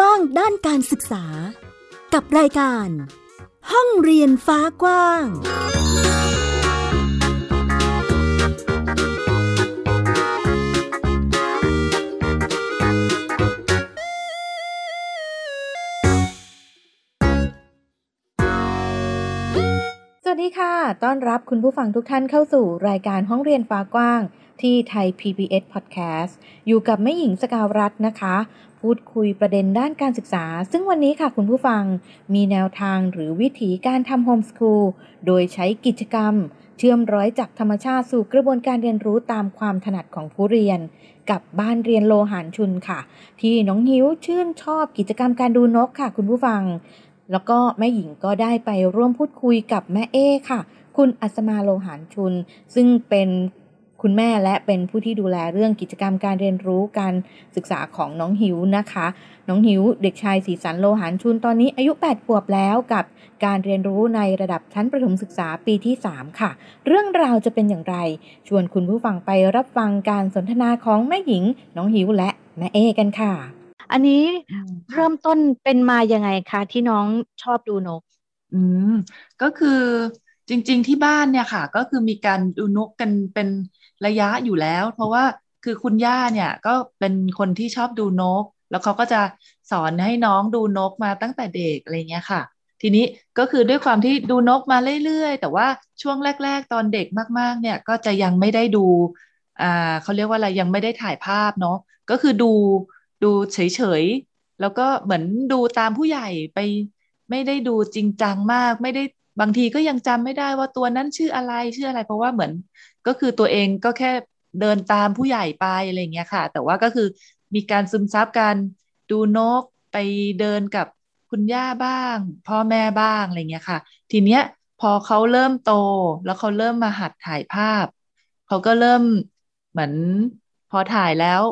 กว้างด้านการศึกษา กับรายการ ห้องเรียนฟ้ากว้าง สวัสดีค่ะ ต้อนรับคุณผู้ฟังทุกท่านเข้าสู่รายการห้องเรียนฟ้ากว้างที่ไทย PBS Podcast อยู่กับแม่หญิงสกาวรัตน์นะคะ พูดคุยประเด็นด้านการศึกษา ซึ่งวันนี้ค่ะคุณผู้ฟังมีแนวทางหรือวิธีการทำโฮมสคูลโดยใช้กิจกรรม เชื่อมร้อยจากธรรมชาติสู่กระบวนการเรียนรู้ตามความถนัดของผู้เรียน กับบ้านเรียนโลหารชุนค่ะ ที่น้องหิวชื่นชอบกิจกรรมการดูนกค่ะ คุณผู้ฟัง แล้วก็แม่หญิงก็ได้ไปร่วมพูดคุยกับแม่เอค่ะ คุณอัศมาโลหารชุน ซึ่งเป็น คุณแม่และเป็นผู้ที่ดูแลเรื่องกิจกรรมการเรียนรู้การศึกษาของน้องหิวนะคะ น้องหิวเด็กชายสีสันโลหารชุนตอนนี้อายุ 8 ขวบแล้วกับการเรียนรู้ในระดับชั้นประถมศึกษาปีที่ 3 ค่ะ เรื่องราวจะเป็นอย่างไร ชวนคุณผู้ฟังไปรับฟังการสนทนาของแม่หญิง น้องหิวและแม่เอกันค่ะ อันนี้เริ่มต้นเป็นมายังไงคะที่น้องชอบดูนก อืมก็คือจริง ๆ ที่บ้านเนี่ยค่ะ ก็คือมีการดูนกกันเป็น ระยะอยู่แล้ว เพราะว่าคือคุณย่าเนี่ยก็เป็นคนที่ชอบดูนก แล้วเขาก็จะสอนให้น้องดูนกมาตั้งแต่เด็กอะไรเงี้ยค่ะ ทีนี้ก็คือด้วยความที่ดูนกมาเรื่อยๆ แต่ว่าช่วงแรก ๆ ตอนเด็กมากๆ เนี่ยก็จะยังไม่ได้ดูอ่าเขาเรียกว่าอะไรยังไม่ได้ถ่ายภาพเนาะก็คือดูดูเฉยๆ แล้วก็เหมือนดูตามผู้ใหญ่ไปไม่ได้ดูจริงจังมาก ไม่ได้บางทีก็ยังจำไม่ได้ว่าตัวนั้นชื่ออะไรชื่ออะไร เพราะว่าเหมือน ก็คือตัวเองก็แค่เดินตามผู้ใหญ่ไปอะไรเงี้ยค่ะ แต่ว่าก็คือมีการซึมซับการดูนกไปเดินกับคุณย่าบ้าง พ่อแม่บ้างอะไรเงี้ยค่ะ ทีเนี้ยพอเขาเริ่มโตแล้วเขาเริ่มมาหัดถ่ายภาพ เขาก็เริ่มเหมือนพอถ่ายแล้ว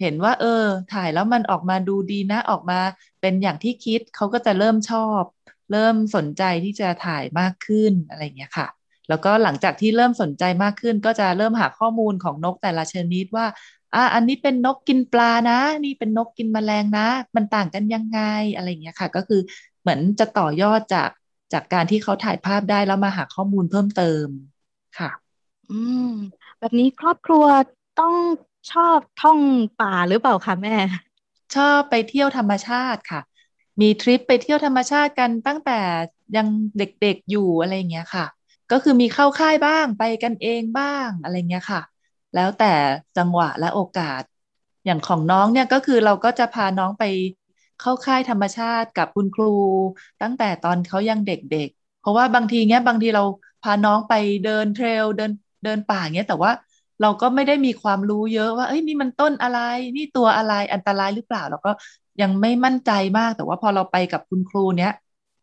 เห็นว่า เออ ถ่ายแล้วมันออกมาดูดีนะออกมาเป็นอย่างที่คิดเขาก็จะเริ่มชอบ เริ่มสนใจที่จะถ่ายมากขึ้นอะไรเงี้ยค่ะ แล้วก็หลังจากที่เริ่มสนใจมากขึ้น ก็จะเริ่มหาข้อมูลของนกแต่ละชนิดว่าอ่าอันนี้เป็นนกกินปลานะ นี่เป็นนกกินแมลงนะ มันต่างกันยังไงอะไรเงี้ยค่ะ ก็คือเหมือนจะต่อยอดจากจากการที่เขาถ่ายภาพได้แล้วมาหาข้อมูลเพิ่มเติมค่ะ อืม แบบนี้ครอบครัวต้องชอบท่องป่าหรือเปล่าคะแม่ ชอบไปเที่ยวธรรมชาติค่ะ มีทริปไปเที่ยวธรรมชาติกันตั้งแต่ยังเด็กๆอยู่อะไรเงี้ยค่ะ ก็คือมีเข้าค่ายบ้างไปกันเองบ้างอะไรเงี้ยค่ะ แล้วแต่จังหวะและโอกาส อย่างของน้องเนี่ยก็คือเราก็จะพาน้องไปเข้าค่ายธรรมชาติกับคุณครู ตั้งแต่ตอนเขายังเด็กๆ เพราะว่าบางทีเนี้ยบางทีเราพาน้องไปเดินเทรลเดินเดินป่าเงี้ยแต่ว่าเราก็ไม่ได้มีความรู้เยอะว่าเอ้ยนี่มันต้นอะไรนี่ตัวอะไรอันตรายหรือเปล่าเราก็ยังไม่มั่นใจมาก แต่ว่าพอเราไปกับคุณครูเนี้ย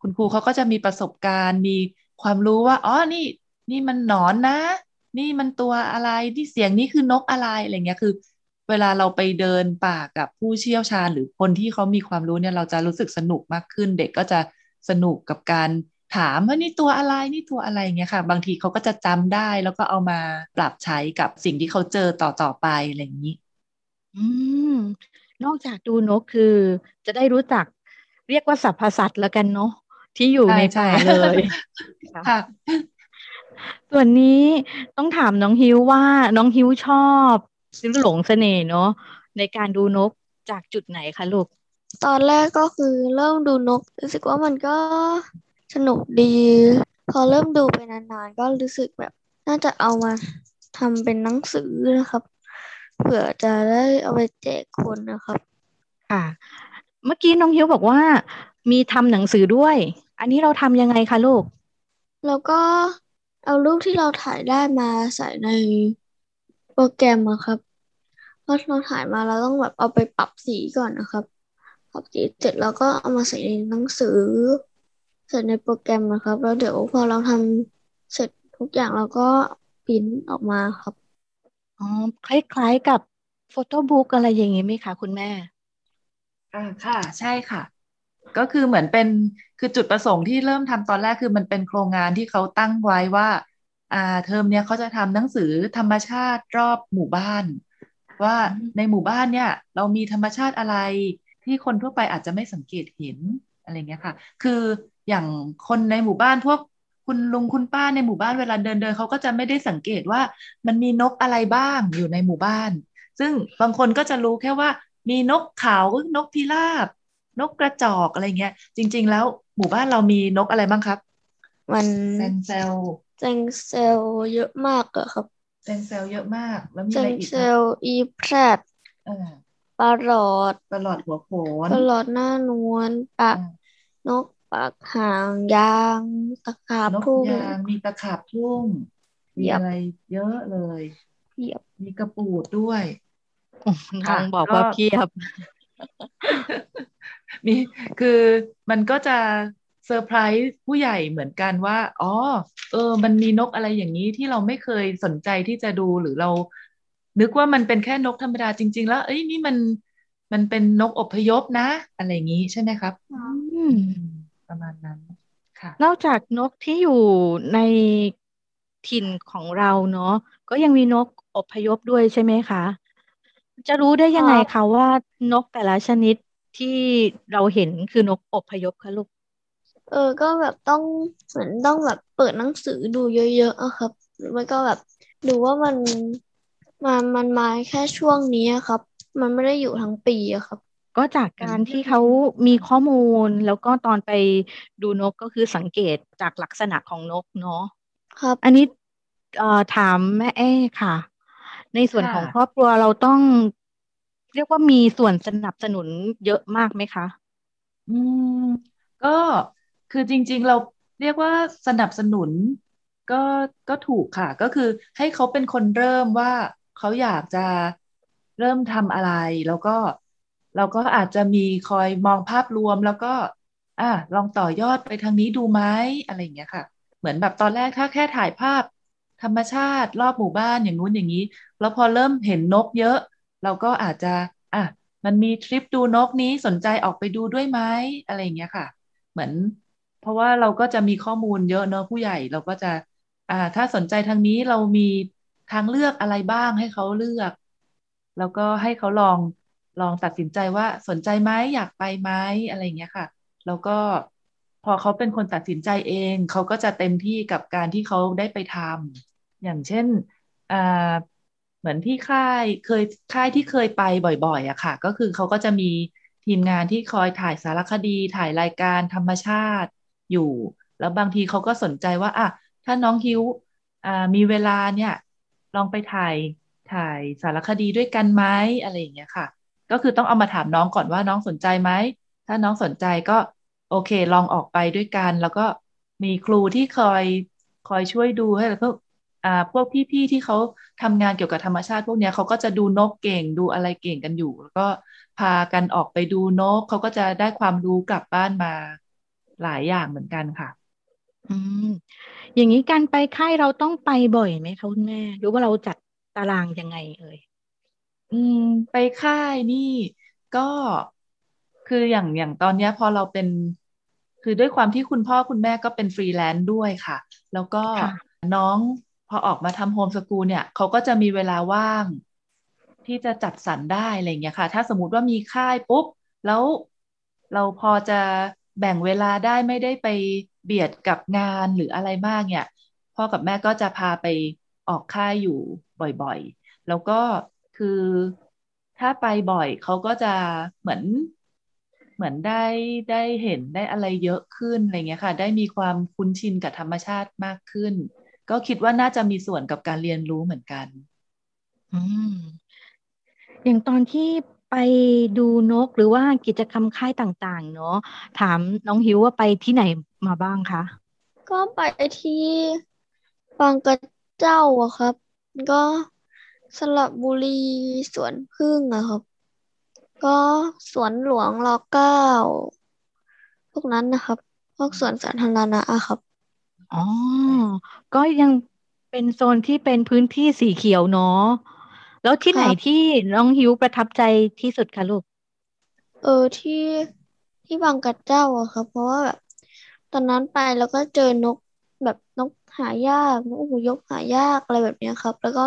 คุณครูเขาก็จะมีประสบการณ์มี ความรู้ว่าอ๋อนี่นี่มันหนอนนะ นี่มันตัวอะไรที่เสียงนี้คือนกอะไรอะไรเงี้ยคือ เวลาเราไปเดินป่ากับผู้เชี่ยวชาญ หรือคนที่เขามีความรู้เนี่ยเราจะรู้สึกสนุกมากขึ้น เด็กก็จะสนุกกับการถามว่านี่ตัวอะไรนี่ตัวอะไรเงี้ยค่ะ บางทีเขาก็จะจำได้แล้วก็เอามาปรับใช้กับสิ่งที่เขาเจอต่อต่อไปอะไรอย่างนี้ อืมนอกจากดูนกคือ จะได้รู้จักเรียกว่าสัพพสัตว์แล้วกันเนาะ ที่อยู่ในป่าเลยค่ะส่วนนี้ต้องถามน้องฮิวว่าน้องฮิวชอบซื้อหลงเสน่ห์เนาะในการดูนกจากจุดไหนคะลูก ตอนแรกก็คือเริ่มดูนก รู้สึกว่ามันก็สนุกดี พอเริ่มดูไปนานๆ ก็รู้สึกแบบ น่าจะเอามาทำเป็นหนังสือนะครับ เผื่อจะได้เอาไปแจกคนนะครับ ค่ะ เมื่อกี้น้องฮิวบอกว่า มีทำหนังสือด้วย อันนี้เราทำยังไงคะลูก แล้วก็เอารูปที่เราถ่ายได้มาใส่ในโปรแกรมอะครับพอเราถ่ายมาเราต้องแบบเอาไปปรับสีก่อนนะครับ ปรับสีเสร็จแล้วก็เอามาใส่ในหนังสือ ใส่ในโปรแกรมนะครับ แล้วเดี๋ยวพอเราทำเสร็จทุกอย่างเราก็พิมพ์ออกมาครับอ๋อคล้ายๆกับโฟโต้บุ๊กอะไรอย่างงี้ไหมคะคุณแม่ อ่าค่ะ ใช่ค่ะ ก็คือเหมือนเป็นคือจุดประสงค์ที่เริ่มทำตอนแรกคือมันเป็นโครงงานที่เขาตั้งไว้ว่า อ่า เทอมเนี้ยเขาจะทำหนังสือธรรมชาติรอบหมู่บ้าน ว่าในหมู่บ้านเนี่ย เรามีธรรมชาติอะไรทที่คนทั่วไปอาจจะไม่สังเกตเห็นอะไรเงี้ยค่ะ คืออย่างคนในหมู่บ้านพวกคุณลุงคุณป้าในหมู่บ้านเวลาเดินเดินเขาก็จะไม่ได้สังเกตว่ามันมีนกอะไรบ้างอยู่ในหมู่บ้าน ซึ่งบางคนก็จะรู้แค่ว่ามีนกเขา นกพิราบ นกกระจอกอะไรเงี้ย จริง ๆ แล้วหมู่บ้านเรามีนกอะไรบ้างครับ มันแซงเซลแจงเซลเยอะมากอะครับแซงเซลเยอะมาก แล้วมีแจอะไรงอีกเซครับลอีแพรดเออปลาหลอดตลอดหัวโขนปลาหลอดหน้านวลปากอ่านกปากหางยางตะขาบนกพุ่งยางมีตะขาบทุ่งมีเพียบอะไรเยอะเลยเพียบมีกระปูดด้วยน้ค่ะองบอกก็ว่าเพียบ มีคือมันก็จะเซอร์ไพรส์ผู้ใหญ่เหมือนกันว่า อ๋อ เออ มันมีนกอะไรอย่างนี้ที่เราไม่เคยสนใจที่จะดูหรือเรา นึกว่ามันเป็นแค่นกธรรมดาจริง ๆ แล้ว เอ้ยนี่มันมันเป็นนกอพยพนะ อะไรอย่างนี้ใช่ไหมครับอืมอืมประมาณนั้นค่ะนอกจากนกที่อยู่ในถิ่นของเราเนาะก็ยังมีนกอพยพด้วยใช่ไหมคะ จะรู้ได้ยังไงคะว่านกแต่ละชนิด ที่เราเห็นคือนกอพยพคะลูก เออ ก็แบบต้องเหมือนต้องแบบเปิดหนังสือดูเยอะๆอะครับหรือไม่ก็แบบดูว่ามันมันมันมาแค่ช่วงนี้อะครับ มันไม่ได้อยู่ทั้งปีอะครับ ก็จากการที่เขามีข้อมูลแล้วก็ตอนไปดูนกก็คือสังเกตจากลักษณะของนกเนาะครับ อันนี้เอ่อถามแม่เอ้ค่ะ ในส่วนของค่ะครอบครัวเราต้อง เรียกว่ามีส่วนสนับสนุนเยอะมากไหมคะ อืม ก็คือจริง ๆ เราเรียกว่าสนับสนุน ก็ก็ถูกค่ะ ก็คือให้เขาเป็นคนเริ่มว่าเขาอยากจะเริ่มทำอะไร แล้วก็เราก็อาจจะมีคอยมองภาพรวมแล้วก็ อะลองต่อยอดไปทางนี้ดูไหมอะไรอย่างเงี้ยค่ะ เหมือนแบบตอนแรกถ้าแค่ถ่ายภาพธรรมชาติรอบหมู่บ้านอย่างนู้นอย่างนี้ แล้วพอเริ่มเห็นนกเยอะ เราก็อาจจะอะมันมีทริปดูนกนี้สนใจออกไปดูด้วยไหมอะไรอย่างเงี้ยค่ะ เหมือน เพราะว่าเราก็จะมีข้อมูลเยอะเนอะผู้ใหญ่เราก็จะอ่าถ้าสนใจทางนี้เรามีทางเลือกอะไรบ้างให้เขาเลือก แล้วก็ให้เขาลองลองตัดสินใจว่าสนใจไหมอยากไปไหมอะไรอย่างเงี้ยค่ะ แล้วก็พอเขาเป็นคนตัดสินใจเอง เขาก็จะเต็มที่กับการที่เขาได้ไปทำอย่างเช่นอ่า เหมือนที่ค่ายเคยค่ายที่เคยไปบ่อยๆอะค่ะ ก็คือเขาก็จะมีทีมงานที่คอยถ่ายสารคดีถ่ายรายการธรรมชาติอยู่ แล้วบางทีเขาก็สนใจว่าอะถ้าน้องฮิวอ่ามีเวลาเนี่ย ลองไปถ่ายถ่ายสารคดีด้วยกันไหมอะไรอย่างเงี้ยค่ะ ก็คือต้องเอามาถามน้องก่อนว่าน้องสนใจไหมถ้าน้องสนใจก็โอเค ลองออกไปด้วยกัน แล้วก็มีครูที่คอยคอยช่วยดูให้พวกอ่า พวกพี่ๆที่เขาทำงานเกี่ยวกับธรรมชาติ พวกเนี้ยเขาก็จะดูนกเก่งดูอะไรเก่งกันอยู่ แล้วก็พากันออกไปดูนกเขาก็จะได้ความรู้กลับบ้านมาหลายอย่างเหมือนกันค่ะ อืมอย่างนี้การไปค่ายเราต้องไปบ่อยไหมคะคุณแม่หรือว่าเราจัดตารางยังไงเอ่ยอืม ไปค่ายนี่ก็คืออย่างอย่างตอนเนี้ยพอเราเป็น คือด้วยความที่คุณพ่อคุณแม่ก็เป็นฟรีแลนซ์ด้วยค่ะ แล้วก็ค่ะน้อง พอออกมาทำโฮมสกูลเนี่ยเขาก็จะมีเวลาว่าง ที่จะจัดสรรได้อะไรอย่างเงี้ยค่ะ ถ้าสมมติว่ามีค่ายปุ๊บ แล้วเราพอจะแบ่งเวลาได้ไม่ได้ไปเบียดกับงานหรืออะไรมากเนี่ย พ่อกับแม่ก็จะพาไปออกค่ายอยู่บ่อยๆ แล้วก็คือถ้าไปบ่อยเขาก็จะเหมือนเหมือนได้ได้เห็นได้อะไรเยอะขึ้นอะไรเงี้ยค่ะ ได้มีความคุ้นชินกับธรรมชาติมากขึ้น ก็คิดว่าน่าจะมีส่วนกับการเรียนรู้เหมือนกัน อืมอย่างตอนที่ไปดูนกหรือว่ากิจกรรมค่ายต่างๆ เนาะถามน้องฮิวว่าไปที่ไหนมาบ้างคะ ก็ไปที่บางกระเจ้าอะครับ ก็สระบุรีสวนผึ้งอะครับ ก็สวนหลวงรเก้าพวกนั้นนะครับ พวกสวนสาธารณะอะครับ อ๋อ ก็ยังเป็นโซนที่เป็นพื้นที่สีเขียวเนาะ แล้วที่ไหนครับที่น้องฮิวประทับใจที่สุดคะลูก เออที่ที่บางกระเจ้าอะครับ เพราะว่าแบบตอนนั้นไปแล้วก็เจอนกแบบนกหายากนกอพยพหายากอะไรแบบเนี้ยครับ แล้วก็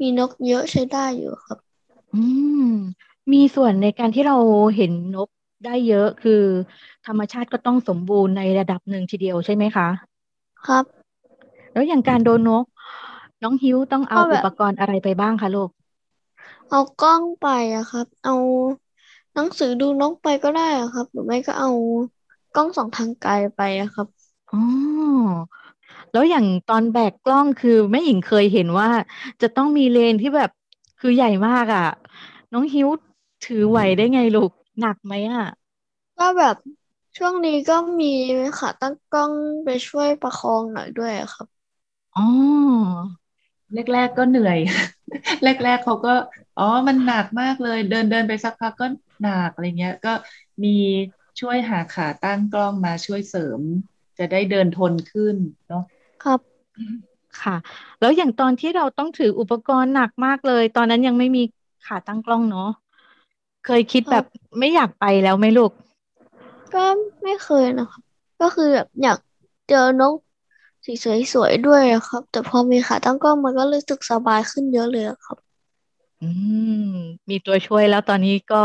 มีนกเยอะใช้ได้อยู่ครับ อืม มีส่วนในการที่เราเห็นนกได้เยอะคือ ธรรมชาติก็ต้องสมบูรณ์ในระดับหนึ่งทีเดียวใช่ไหมคะ ครับ แล้วอย่างการโดนนก น้องฮิวต้องเอาก็แบบอุปกรณ์อะไรไปบ้างคะลูก เอากล้องไปอะครับ เอาหนังสือดูนกไปก็ได้อะครับ หรือไม่ก็เอากล้องส่องทางไกลไปอะครับอ๋อแล้วอย่างตอนแบกกล้องคือแม่หญิงเคยเห็นว่า จะต้องมีเลนที่แบบคือใหญ่มากอะ น้องฮิวถือไหวได้ไงลูกหนักไหมอะก็แบบ ช่วงนี้ก็มีขาตั้งกล้องไปช่วยประคองหน่อยด้วยอะครับอ๋อแรก ๆ ก็เหนื่อย แรก ๆเขาก็ อ๋อมันหนักมากเลย เดินเดินไปสักพักก็หนักอะไรเงี้ย ก็มีช่วยหาขาตั้งกล้องมาช่วยเสริม จะได้เดินทนขึ้นเนาะครับค่ะ แล้วอย่างตอนที่เราต้องถืออุปกรณ์หนักมากเลย ตอนนั้นยังไม่มีขาตั้งกล้องเนาะเคยคิดครับแบบไม่อยากไปแล้วไหมลูก ก็ไม่เคยนะครับ ก็คือแบบอยากเจอนกสีสวยๆด้วยอะครับ แต่พอมีขาตั้งกล้องมันก็รู้สึกสบายขึ้นเยอะเลยอะครับ อืม มีตัวช่วยแล้วตอนนี้ก็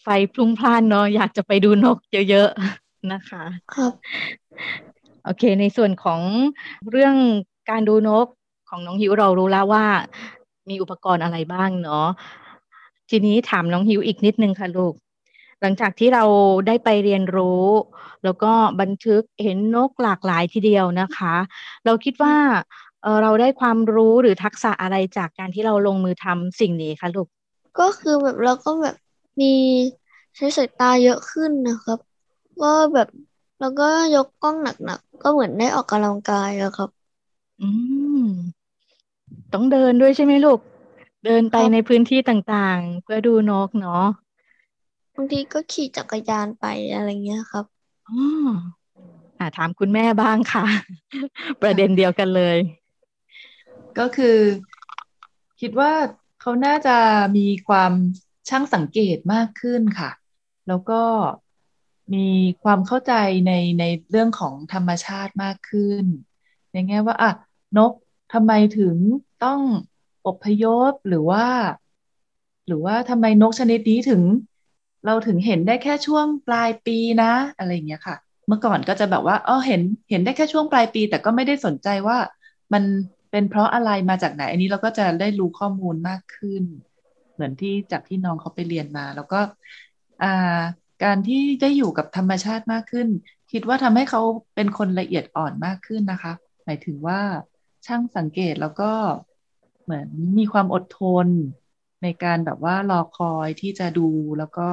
ไฟพลุ่งพล่านเนาะอยากจะไปดูนกเยอะๆนะคะ ครับ โอเค ในส่วนของเรื่องการดูนกของน้องฮิวเรารู้แล้วว่า มีอุปกรณ์อะไรบ้างเนาะทีนี้ถามน้องฮิวอีกนิดนึงค่ะลูก หลังจากที่เราได้ไปเรียนรู้ แล้วก็บันทึกเห็นนกหลากหลายทีเดียวนะคะ เราคิดว่าเอ่อเราได้ความรู้หรือทักษะอะไรจากการที่เราลงมือทำสิ่งนี้คะลูกก็คือแบบเราก็แบบมีใช้สายตาเยอะขึ้นนะครับก็แบบแล้วก็ยกกล้องหนักๆก็เหมือนได้ออกกำลังกายอะครับ อืม ต้องเดินด้วยใช่ไหมลูก เดินไปครับในพื้นที่ต่างๆ เพื่อดูนกเนาะ บางทีก็ขี่จักรยานไปอะไรเงี้ยครับอ๋ออ่าถามคุณแม่บ้างค่ะ ประเด็นเดียวกันเลย ก็คือ คิดว่าเขาน่าจะมีความช่างสังเกตมากขึ้นค่ะ แล้วก็มีความเข้าใจในในเรื่องของธรรมชาติมากขึ้น ในแง่ว่าอะนกทำไมถึงต้องอพยพหรือว่า หรือว่าทำไมนกชนิดนี้ถึง เราถึงเห็นได้แค่ช่วงปลายปีนะ อะไรอย่างเงี้ยค่ะ เมื่อก่อนก็จะแบบว่าอ๋อเห็นเห็นได้แค่ช่วงปลายปี แต่ก็ไม่ได้สนใจว่ามันเป็นเพราะอะไรมาจากไหน อันนี้เราก็จะได้รู้ข้อมูลมากขึ้น เหมือนที่จากที่น้องเขาไปเรียนมา แล้วก็การที่ได้อยู่กับธรรมชาติมากขึ้น คิดว่าทำให้เขาเป็นคนละเอียดอ่อนมากขึ้นนะคะ หมายถึงว่าช่างสังเกตแล้วก็เหมือนมีความอดทน ในการแบบว่ารอคอยที่จะดูแล้วก็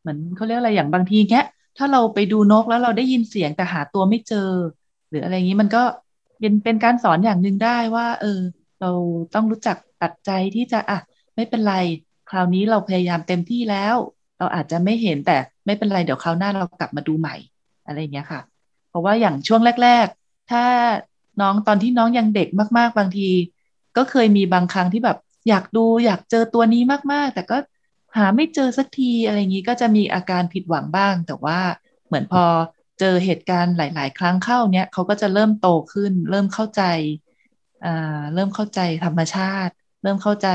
เหมือนเขาเรียกอะไรอย่างบางทีแค่ถ้าเราไปดูนกแล้วเราได้ยินเสียงแต่หาตัวไม่เจอ หรืออะไรอย่างนี้มันก็เป็นเป็นการสอนอย่างหนึ่งได้ว่า เออ เราต้องรู้จักตัดใจที่จะอะไม่เป็นไร คราวนี้เราพยายามเต็มที่แล้ว เราอาจจะไม่เห็นแต่ไม่เป็นไรเดี๋ยวคราวหน้าเรากลับมาดูใหม่อะไรอย่างเงี้ยค่ะ เพราะว่าอย่างช่วงแรก ๆ ถ้าน้องตอนที่น้องยังเด็กมาก ๆ บางที ก็เคยมีบางครั้งที่แบบ อยากดูอยากเจอตัวนี้มากๆ แต่ก็หาไม่เจอสักทีอะไรอย่างนี้ก็จะมีอาการผิดหวังบ้าง แต่ว่าเหมือนพอเจอเหตุการณ์หลาย ๆ ครั้งเข้าเนี้ยเขาก็จะเริ่มโตขึ้น เริ่มเข้าใจอ่าเริ่มเข้าใจธรรมชาติ เริ่มเข้าใจ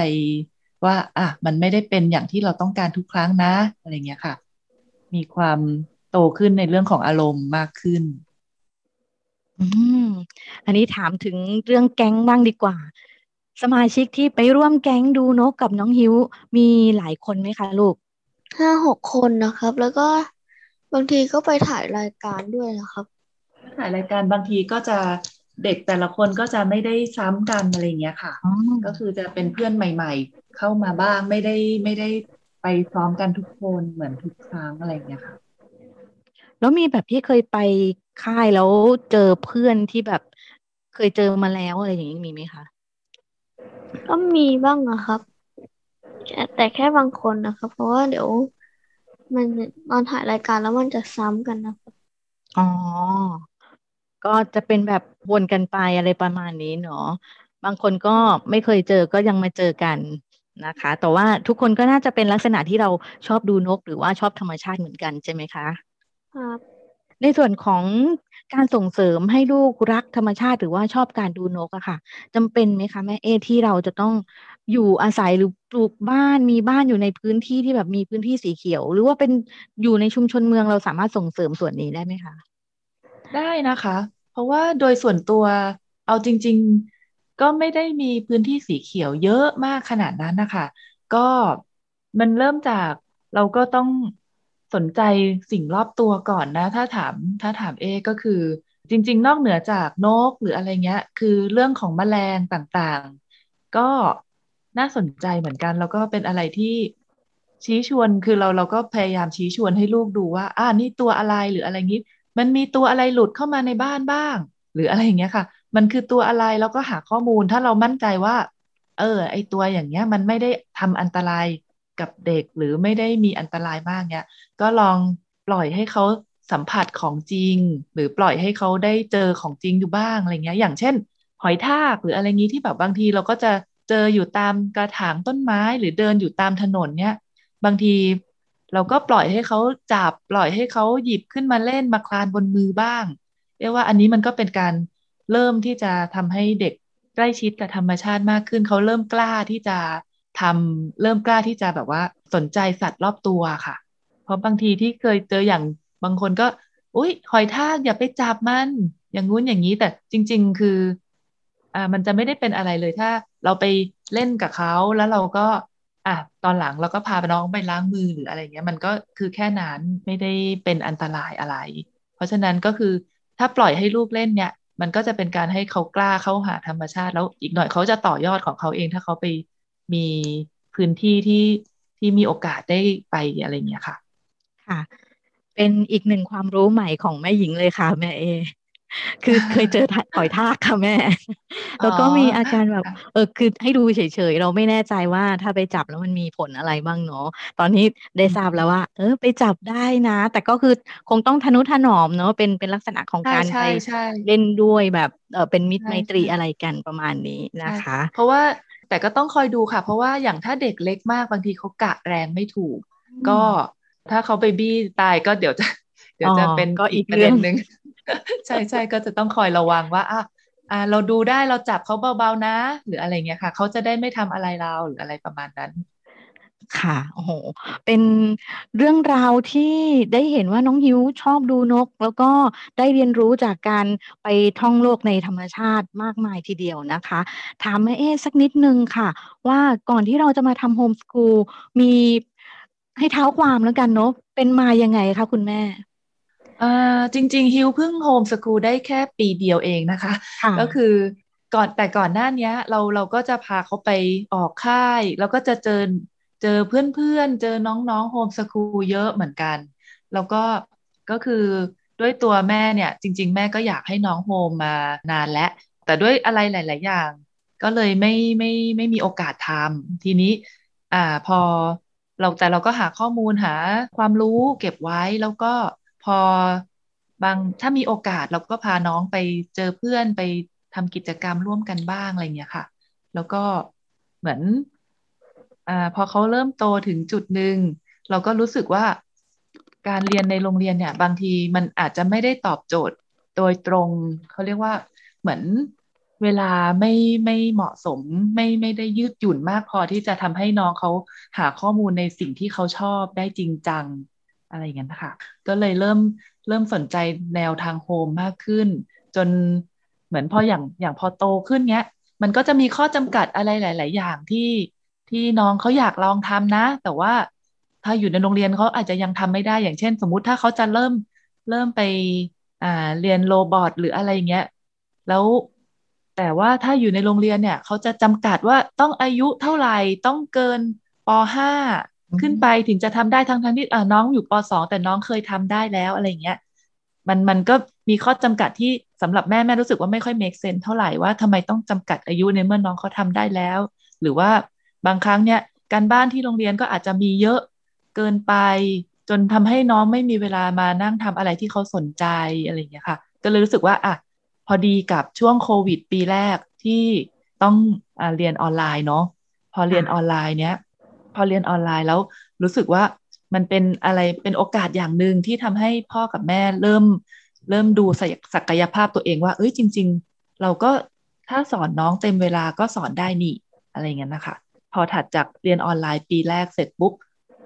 ว่าอะมันไม่ได้เป็นอย่างที่เราต้องการทุกครั้งนะอะไรเงี้ยค่ะ มีความโตขึ้นในเรื่องของอารมณ์มากขึ้น อืมอันนี้ถามถึงเรื่องแก๊งบ้างดีกว่า สมาชิกที่ไปร่วมแก๊งดูนกกับน้องฮิวมีหลายคนไหมคะลูกห้าหกคนนะครับ แล้วก็บางทีก็ไปถ่ายรายการด้วยนะครับ ถ่ายรายการบางทีก็จะเด็กแต่ละคนก็จะไม่ได้ซ้ำกันอะไรอย่างเงี้ยค่ะอ๋อก็คือจะเป็นเพื่อนใหม่ ๆ เข้ามาบ้างไม่ได้ไม่ได้ไปพร้อมกันทุกคนเหมือนทุกครั้งอะไรอย่างเงี้ยค่ะ แล้วมีแบบที่เคยไปค่ายแล้วเจอเพื่อนที่แบบเคยเจอมาแล้วอะไรอย่างนี้มีไหมคะ ก็มีบ้างนะครับแต่แต่แค่บางคนนะครับ เพราะว่าเดี๋ยว มันตอนถ่ายรายการแล้วมันจะซ้ำกันนะครับอ๋อ ก็จะเป็นแบบวนกันไปอะไรประมาณนี้เนาะบางคนก็ไม่เคยเจอก็ยังมาเจอกันนะคะ แต่ว่าทุกคนก็น่าจะเป็นลักษณะที่เราชอบดูนก หรือว่าชอบธรรมชาติเหมือนกันใช่ไหมคะ ครับ ในส่วนของการส่งเสริมให้ลูกรักธรรมชาติหรือว่าชอบการดูนกอะค่ะจำเป็นไหมคะแม่เอที่เราจะต้องอยู่อาศัยหรือปลูกบ้านมีบ้านอยู่ในพื้นที่ที่แบบมีพื้นที่สีเขียว หรือว่าเป็นอยู่ในชุมชนเมืองเราสามารถส่งเสริมส่วนนี้ได้ไหมคะ ได้นะคะ เพราะว่าโดยส่วนตัวเอาจริง ๆก็ไม่ได้มีพื้นที่สีเขียวเยอะมากขนาดนั้นนะคะก็มันเริ่มจากเราก็ต้อง สนใจสิ่งรอบตัวก่อนนะ ถ้าถามถ้าถามเอก็คือ จริง ๆ นอกเหนือจากนกหรืออะไรเงี้ย คือเรื่องของแมลงต่างๆ ก็น่าสนใจเหมือนกัน แล้วก็เป็นอะไรที่ชี้ชวนคือเราเราก็พยายามชี้ชวนให้ลูกดูว่า อ่านี่ตัวอะไรหรืออะไรงี้มันมีตัวอะไรหลุดเข้ามาในบ้านบ้าง หรืออะไรอย่างเงี้ยค่ะ มันคือตัวอะไรแล้วก็หาข้อมูลถ้าเรามั่นใจว่า เออ ไอตัวอย่างเงี้ย มันไม่ได้ทำอันตราย กับเด็กหรือไม่ได้มีอันตรายมากเนี้ยก็ลองปล่อยให้เขาสัมผัสของจริง หรือปล่อยให้เขาได้เจอของจริงอยู่บ้างอะไรเงี้ย อย่างเช่น หอยทากหรืออะไรงี้ที่แบบบางทีเราก็จะเจออยู่ตามกระถางต้นไม้หรือเดินอยู่ตามถนนเนี้ยบางทีเราก็ปล่อยให้เขาจับปล่อยให้เขาหยิบขึ้นมาเล่นมาคลานบนมือบ้างเรียกว่าอันนี้มันก็เป็นการเริ่มที่จะทำให้เด็กใกล้ชิดกับธรรมชาติมากขึ้น เขาเริ่มกล้าที่จะ ทำเริ่มกล้าที่จะแบบว่าสนใจสัตว์รอบตัวค่ะ เพราะบางทีที่เคยเจออย่างบางคนก็ อุ้ยหอยทากอย่าไปจับมัน อย่างงู้นอย่างนี้แต่จริง ๆ คืออ่ามันจะไม่ได้เป็นอะไรเลยถ้าเราไปเล่นกับเขาแล้วเราก็อะตอนหลังเราก็พาน้องไปล้างมือหรืออะไรเงี้ย มันก็คือแค่นั้นไม่ได้เป็นอันตรายอะไร เพราะฉะนั้นก็คือถ้าปล่อยให้ลูกเล่นเนี่ย มันก็จะเป็นการให้เขากล้าเข้าหาธรรมชาติ แล้วอีกหน่อยเขาจะต่อยอดของเขาเอง ถ้าเขาไป มีพื้นที่ที่ที่มีโอกาสได้ไปอะไรเงี้ยค่ะ ค่ะ เป็นอีกหนึ่งความรู้ใหม่ของแม่หญิงเลยค่ะ แม่เอ คือเคยเจอหอยทากค่ะแม่ แล้วก็มีอาการแบบ เออคือให้ดูเฉยๆ เราไม่แน่ใจว่าถ้าไปจับแล้วมันมีผลอะไรบ้างเนาะตอนนี้ได้ทราบแล้วว่า เออ ไปจับได้นะ แต่ก็คือคงต้องทนุถนอมเนาะเป็นเป็นลักษณะของการไปเล่นด้วยแบบเออเป็นมิตรไมตรีอะไรกันประมาณนี้นะคะ เพราะว่า แต่ก็ต้องคอยดูค่ะ เพราะว่าอย่างถ้าเด็กเล็กมากบางทีเขากะแรงไม่ถูก ก็ถ้าเขาไปบี้ตายก็เดี๋ยวจะ เดี๋ยวจะเป็นก็อีกประเด็นหนึ่งใช่ใช่ก็จะต้องคอยระวังว่าอะอ่าเราดูได้เราจับเขาเบาๆนะ หรืออะไรเงี้ยค่ะ เขาจะได้ไม่ทำอะไรเราหรืออะไรประมาณนั้น ค่ะ โอ้โห เป็นเรื่องราวที่ได้เห็นว่าน้องฮิวชอบดูนก แล้วก็ได้เรียนรู้จากการไปท่องโลกในธรรมชาติมากมายทีเดียวนะคะ ถามแม่เอ๊สักนิดนึงค่ะ ว่าก่อนที่เราจะมาทำโฮมสกูลมีให้เท้าความแล้วกันเนาะเป็นมายังไงคะคุณแม่อ่าจริง ๆ ฮิวเพิ่งโฮมสกูลได้แค่ปีเดียวเองนะคะ ก็คือก่อนแต่ก่อนหน้านี้เราเราก็จะพาเขาไปออกค่าย แล้วก็จะเจอ เจอเพื่อนๆ เจอน้องๆโฮมสกูลเยอะเหมือนกัน แล้วก็ก็คือด้วยตัวแม่เนี่ย จริง ๆ แม่ก็อยากให้น้องโฮมมานานแล้ว แต่ด้วยอะไรหลาย ๆ อย่าง ก็เลยไม่ไม่ไม่มีโอกาสทำทีนี้อ่าพอเราแต่เราก็หาข้อมูลหาความรู้เก็บไว้แล้วก็พอบางถ้ามีโอกาสเราก็พาน้องไปเจอเพื่อนไปทำกิจกรรมร่วมกันบ้างอะไรเงี้ยค่ะ แล้วก็เหมือน อ่าพอเขาเริ่มโตถึงจุดหนึ่งเราก็รู้สึกว่าการเรียนในโรงเรียนเนี่ย บางทีมันอาจจะไม่ได้ตอบโจทย์โดยตรงเขาเรียกว่าเหมือนเวลาไม่ไม่เหมาะสมไม่ไม่ได้ยืดหยุ่นมากพอที่จะทำให้น้องเขาหาข้อมูลในสิ่งที่เขาชอบได้จริงจังอะไรอย่างนี้นะคะก็เลยเริ่มเริ่มสนใจแนวทางโฮมมากขึ้น จนเหมือนพออย่างอย่างพอโตขึ้นเนี้ย มันก็จะมีข้อจำกัดอะไรหลาย ๆ อย่างที่ ที่น้องเขาอยากลองทำนะ แต่ว่าถ้าอยู่ในโรงเรียนเขาอาจจะยังทำไม่ได้ อย่างเช่น สมมุติถ้าเขาจะเริ่มเริ่มไปอ่าเรียนโรบอทหรืออะไรเงี้ย แล้วแต่ว่าถ้าอยู่ในโรงเรียนเนี่ยเขาจะจำกัดว่าต้องอายุเท่าไหร่ต้องเกินป .5 ขึ้นไปถึงจะทำได้ทั้งทั้งที่น้องอยู่ปสองแต่น้องเคยทำได้แล้วอะไรเงี้ยมันมันก็มีข้อจำกัดที่สำหรับแม่แม่รู้สึกว่าไม่ค่อย make sense เท่าไหร่ว่าทำไมต้องจำกัดอายุในเมื่อน้องเขาทำได้แล้ว หรือว่า บางครั้งเนี่ยการบ้านที่โรงเรียนก็อาจจะมีเยอะเกินไป จนทำให้น้องไม่มีเวลามานั่งทำอะไรที่เขาสนใจอะไรอย่างเงี้ยค่ะ ก็เลยรู้สึกว่าอะพอดีกับช่วงโควิด ปีแรกที่ต้องอเรียนออนไลน์เนาะพอเรียนออนไลน์เนี้ยพอเรียนออนไลน์แล้วรู้สึกว่ามันเป็นอะไรเป็นโอกาสอย่างหนึ่งที่ทำให้พ่อกับแม่เริ่ม เริ่มดูศักยภาพตัวเองว่าเอ้ยจริง ๆ เราก็ถ้าสอนน้องเต็มเวลาก็สอนได้นี่อะไรเงี้ยนะคะ พอถัดจากเรียนออนไลน์ปีแรกเสร็จปุ๊บ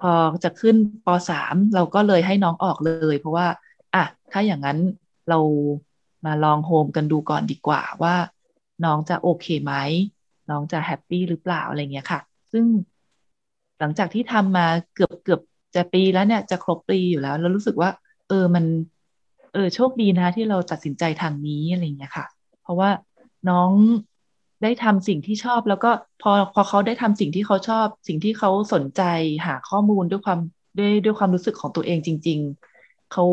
พอจะขึ้นปสามเราก็เลยให้น้องออกเลย เพราะว่าอะถ้าอย่างนั้นเรามาลองโฮมกันดูก่อนดีกว่าว่า น้องจะโอเคไหมน้องจะแฮปปี้หรือเปล่าอะไรเงี้ยค่ะ ซึ่งหลังจากที่ทำมาเกือบเกือบจะปีแล้วเนี่ยจะครบปีอยู่แล้ว แล้วรู้สึกว่า เออมัน เออโชคดีนะที่เราตัดสินใจทางนี้อะไรเงี้ยค่ะ เพราะว่าน้อง ได้ทำสิ่งที่ชอบ แล้วก็พอพอเขาได้ทำสิ่งที่เขาชอบ สิ่งที่เขาสนใจหาข้อมูลด้วยความด้วยด้วยความรู้สึกของตัวเองจริง ๆ เขา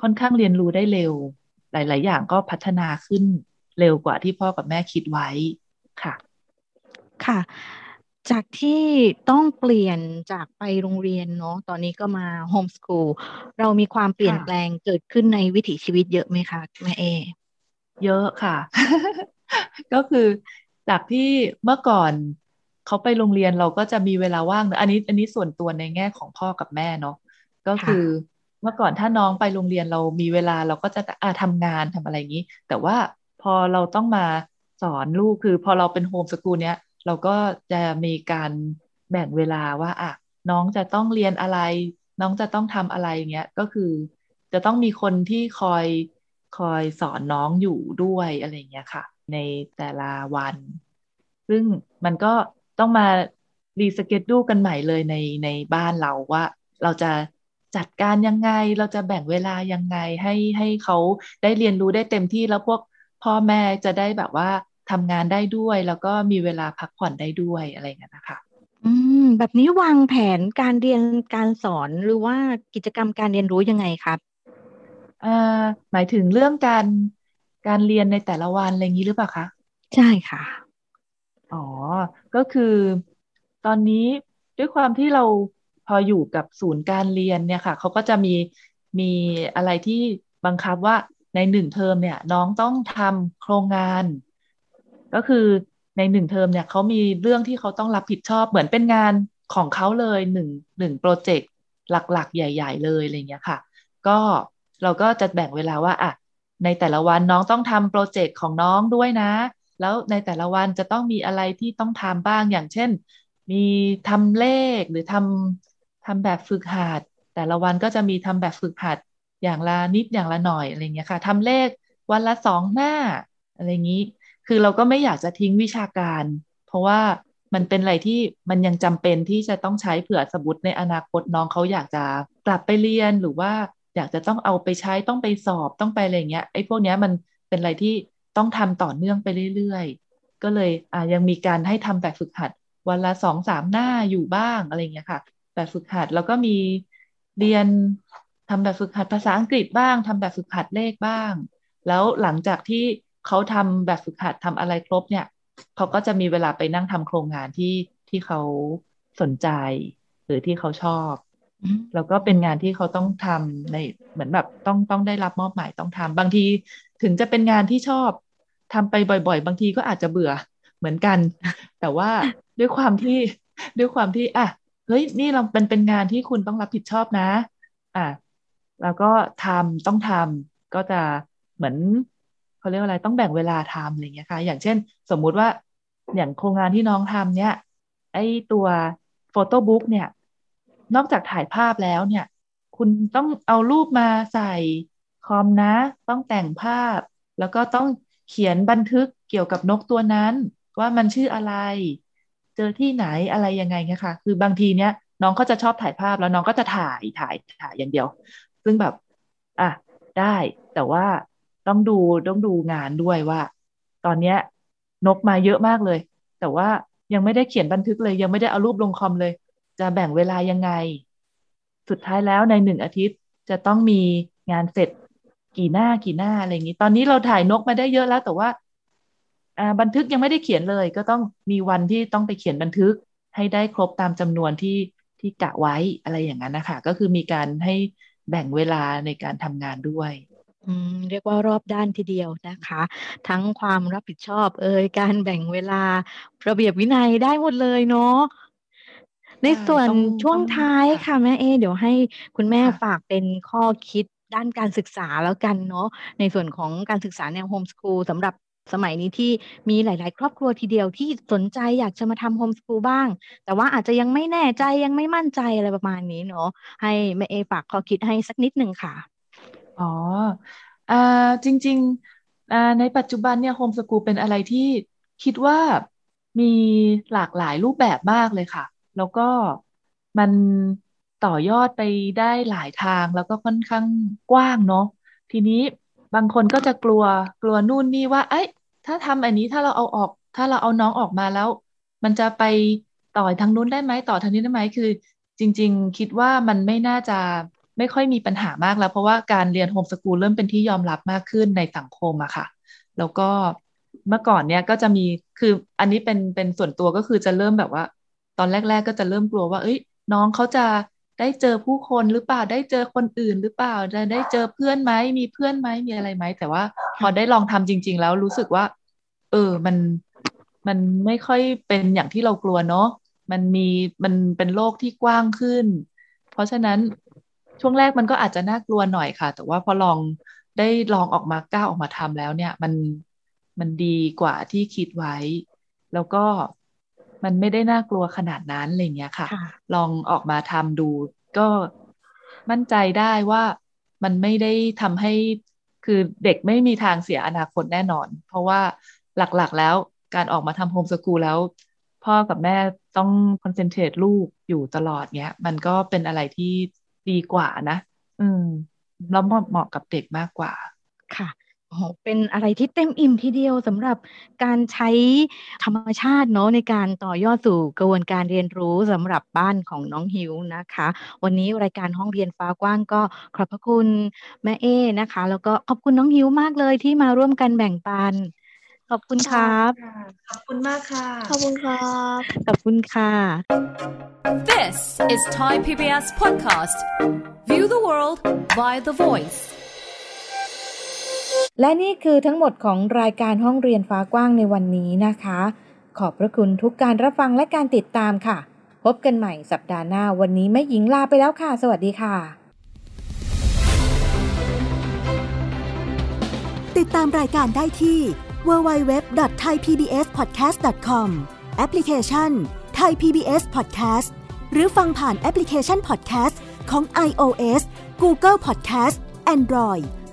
ค่อนข้างเรียนรู้ได้เร็ว หลาย ๆ อย่างก็พัฒนาขึ้นเร็วกว่าที่พ่อกับแม่คิดไว้ค่ะ ค่ะ จากที่ต้องเปลี่ยนจากไปโรงเรียนเนาะตอนนี้ก็มาโฮมสคูลเรามีความเปลี่ยนแปลงเกิดขึ้นในวิถีชีวิตเยอะไหมคะแม่เอ เยอะค่ะ ก็คือจากที่เมื่อก่อนเขาไปโรงเรียนเราก็จะมีเวลาว่างอันนี้ อันนี้ส่วนตัวในแง่ของพ่อกับแม่เนาะก็คือเมื่อก่อนถ้าน้องไปโรงเรียนเรามีเวลาเราก็จะอาทำงานทำอะไรอย่างนี้ แต่ว่าพอเราต้องมาสอนลูกคือพอเราเป็นโฮมสกูลเนี้ยเราก็จะมีการแบ่งเวลาว่าอะน้องจะต้องเรียนอะไร น้องจะต้องทำอะไรเงี้ยก็คือ จะต้องมีคนที่คอยคอยสอนน้องอยู่ด้วยอะไรเงี้ยค่ะ ในแต่ละวัน ซึ่งมันก็ต้องมารีสเกจดูกันใหม่เลยในในบ้านเราว่า เราจะจัดการยังไง เราจะแบ่งเวลายังไงให้ให้เขาได้เรียนรู้ได้เต็มที่แล้วพวกพ่อแม่จะได้แบบว่าทำงานได้ด้วย แล้วก็มีเวลาพักผ่อนได้ด้วยอะไรเงี้ยนะคะอืมแบบนี้วางแผนการเรียนการสอนหรือว่ากิจกรรมการเรียนรู้ยังไงครับอ่าหมายถึงเรื่องการ การเรียนในแต่ละวันอะไรงี้หรือเปล่าคะใช่ค่ะ อ๋อ ก็คือตอนนี้ด้วยความที่เราพออยู่กับศูนย์การเรียนเนี่ยค่ะเขาก็จะมีมีอะไรที่บังคับว่าในหนึ่งเทอมเนี่ย น้องต้องทำโครงงาน ก็คือในหนึ่งเทอมเนี่ยเขามีเรื่องที่เขาต้องรับผิดชอบเหมือนเป็นงานของเขาเลยหนึ่งหนึ่งโปรเจกต์หลักๆ ใหญ่ ๆ เลยอะไรเงี้ยค่ะ ก็เราก็จะแบ่งเวลาว่าอะ ในแต่ละวันน้องต้องทำโปรเจกต์ของน้องด้วยนะ แล้วในแต่ละวันจะต้องมีอะไรที่ต้องทำบ้างอย่างเช่น มีทำเลขหรือทำทำแบบฝึกหัดแต่ละวันก็จะมีทำแบบฝึกหัดอย่างละนิดอย่างละหน่อยอะไรเงี้ยค่ะทำเลขวันละสองหน้าอะไรอย่างนี้ คือเราก็ไม่อยากจะทิ้งวิชาการ เพราะว่ามันเป็นอะไรที่มันยังจำเป็นที่จะต้องใช้เผื่อสมุดในอนาคตน้องเขาอยากจะกลับไปเรียนหรือว่า อยากจะต้องเอาไปใช้ต้องไปสอบต้องไปอะไรเงี้ยไอ้พวกเนี้ยมันเป็นอะไรที่ต้องทำต่อเนื่องไปเรื่อยๆ ก็เลยอ่ายังมีการให้ทำแบบฝึกหัด วันละสองสามหน้าอยู่บ้างอะไรเงี้ยค่ะ แบบฝึกหัดแล้วก็มีเรียนทำแบบฝึกหัดภาษาอังกฤษบ้างทำแบบฝึกหัดเลขบ้าง แล้วหลังจากที่เขาทำแบบฝึกหัดทำอะไรครบเนี่ยเขาก็จะมีเวลาไปนั่งทำโครงงานที่ที่เขาสนใจ หรือที่เขาชอบ แล้วก็เป็นงานที่เขาต้องทำในเหมือนแบบต้องต้องได้รับมอบหมายต้องทำบางทีถึงจะเป็นงานที่ชอบทำไปบ่อย ๆ บางทีก็อาจจะเบื่อเหมือนกัน แต่ว่าด้วยความที่ด้วยความที่อะเฮ้ยนี่เราเป็นเป็นงานที่คุณต้องรับผิดชอบนะ อะแล้วก็ทำต้องทำก็จะเหมือนเขาเรียกว่าอะไรต้องแบ่งเวลาทำอะไรเงี้ยค่ะ อย่างเช่น สมมุติว่าอย่างโครงงานที่น้องทำเนี่ย ไอตัวโฟโต้บุ๊กเนี่ย นอกจากถ่ายภาพแล้วเนี่ย คุณต้องเอารูปมาใส่คอมนะ ต้องแต่งภาพ แล้วก็ต้องเขียนบันทึกเกี่ยวกับนกตัวนั้น ว่ามันชื่ออะไร เจอที่ไหนอะไรยังไงเงี้ยค่ะ คือบางทีเนี้ยน้องก็จะชอบถ่ายภาพแล้วน้องก็จะถ่ายถ่ายถ่ายอย่างเดียว ซึ่งแบบ อะได้แต่ว่าต้องดูต้องดูงานด้วยว่า ตอนเนี้ย นกมาเยอะมากเลย แต่ว่ายังไม่ได้เขียนบันทึกเลย ยังไม่ได้เอารูปลงคอมเลย จะแบ่งเวลายังไง สุดท้ายแล้วในหนึ่งอาทิตย์จะต้องมีงานเสร็จกี่หน้ากี่หน้าอะไรอย่างนี้ ตอนนี้เราถ่ายนกมาได้เยอะแล้วแต่ว่าบันทึกยังไม่ได้เขียนเลย ก็ต้องมีวันที่ต้องไปเขียนบันทึกให้ได้ครบตามจำนวนที่ที่กะไว้อะไรอย่างนั้นนะคะก็คือมีการให้แบ่งเวลาในการทำงานด้วยเรียกว่ารอบด้านทีเดียวนะคะ ทั้งความรับผิดชอบเอ่ยการแบ่งเวลาระเบียบวินัยได้หมดเลยเนาะ ในส่วนช่วงท้ายค่ะแม่เอ เดี๋ยวให้คุณแม่ฝากเป็นข้อคิดด้านการศึกษาแล้วกันเนาะในส่วนของการศึกษาแนวโฮมสคูลสำหรับสมัยนี้ที่มีหลาย ๆ ครอบครัวทีเดียวที่สนใจอยากจะมาทำโฮมสคูลบ้าง แต่ว่าอาจจะยังไม่แน่ใจยังไม่มั่นใจอะไรประมาณนี้เนาะให้แม่เอฝากข้อคิดให้สักนิดหนึ่งค่ะ อ๋ออ่าจริงๆอ่าในปัจจุบันเนี่ยโฮมสกูลเป็นอะไรที่คิดว่ามีหลากหลายรูปแบบมากเลยค่ะ แล้วก็มันต่อยอดไปได้หลายทางแล้วก็ค่อนข้างกว้างเนาะทีนี้บางคนก็จะกลัวกลัวนู่นนี่ว่า เอ้ยถ้าทำอันนี้ถ้าเราเอาออก ถ้าเราเอาน้องออกมาแล้ว มันจะไปต่อทางนู้นได้ไหมต่อทางนี้ได้ไหมคือ จริง ๆ คิดว่ามันไม่น่าจะไม่ค่อยมีปัญหามากแล้ว เพราะว่าการเรียนโฮมสกูลเริ่มเป็นที่ยอมรับมากขึ้นในสังคมอะค่ะ แล้วก็เมื่อก่อนเนี่ยก็จะมีคืออันนี้เป็นเป็นส่วนตัวก็คือจะเริ่มแบบว่า ตอนแรก ๆ ก็จะเริ่มกลัวว่า เอ้ย น้องเขาจะได้เจอผู้คนหรือเปล่าได้เจอคนอื่นหรือเปล่าจะได้เจอเพื่อนไหมมีเพื่อนไหมมีอะไรไหมแต่ว่าพอได้ลองทำจริง ๆ แล้วรู้สึกว่า เออมันมันไม่ค่อยเป็นอย่างที่เรากลัวเนาะมันมีมันเป็นโลกที่กว้างขึ้น เพราะฉะนั้นช่วงแรกมันก็อาจจะน่ากลัวหน่อยค่ะ แต่ว่าพอลองได้ลองออกมาก้าวออกมาทำแล้วเนี่ย มันมันดีกว่าที่คิดไว้ แล้วก็ มันไม่ได้น่ากลัวขนาดนั้นอะไรเงี้ยค่ะค่ะ ลองออกมาทำดู ก็มั่นใจได้ว่ามันไม่ได้ทำให้คือเด็กไม่มีทางเสียอนาคตแน่นอน เพราะว่าหลักๆแล้วการออกมาทำโฮมสกูลแล้ว พ่อกับแม่ต้องคอนเซนเทรตลูกอยู่ตลอดเนี้ย มันก็เป็นอะไรที่ดีกว่านะ อืมแล้วเหมาะเหมาะกับเด็กมากกว่าค่ะ โอ้โหเป็นอะไรที่เต็มอิ่มทีเดียวสำหรับการใช้ธรรมชาติเนาะในการต่อยอดสู่กระบวนการเรียนรู้สำหรับบ้านของน้องฮิวนะคะ วันนี้รายการห้องเรียนฟ้ากว้างก็ขอบพระคุณแม่เอนะคะ แล้วก็ขอบคุณน้องฮิวมากเลยที่มาร่วมกันแบ่งปัน ขอบคุณครับ ขอบคุณมากค่ะ ขอบคุณครับ ขอบคุณค่ะ This is Thai PBS Podcast. View the world via the voice. และนี่คือทั้งหมดของรายการห้องเรียนฟ้ากว้างในวันนี้นะคะ ขอบพระคุณทุกการรับฟังและการติดตามค่ะ พบกันใหม่สัปดาห์หน้าวันนี้แม่หญิงลาไปแล้วค่ะ สวัสดีค่ะ ติดตามรายการได้ที่ www.thaipbspodcast.com แอปพลิเคชัน Thai PBS Podcast หรือฟังผ่านแอปพลิเคชัน Podcast ของ iOS Google Podcast Android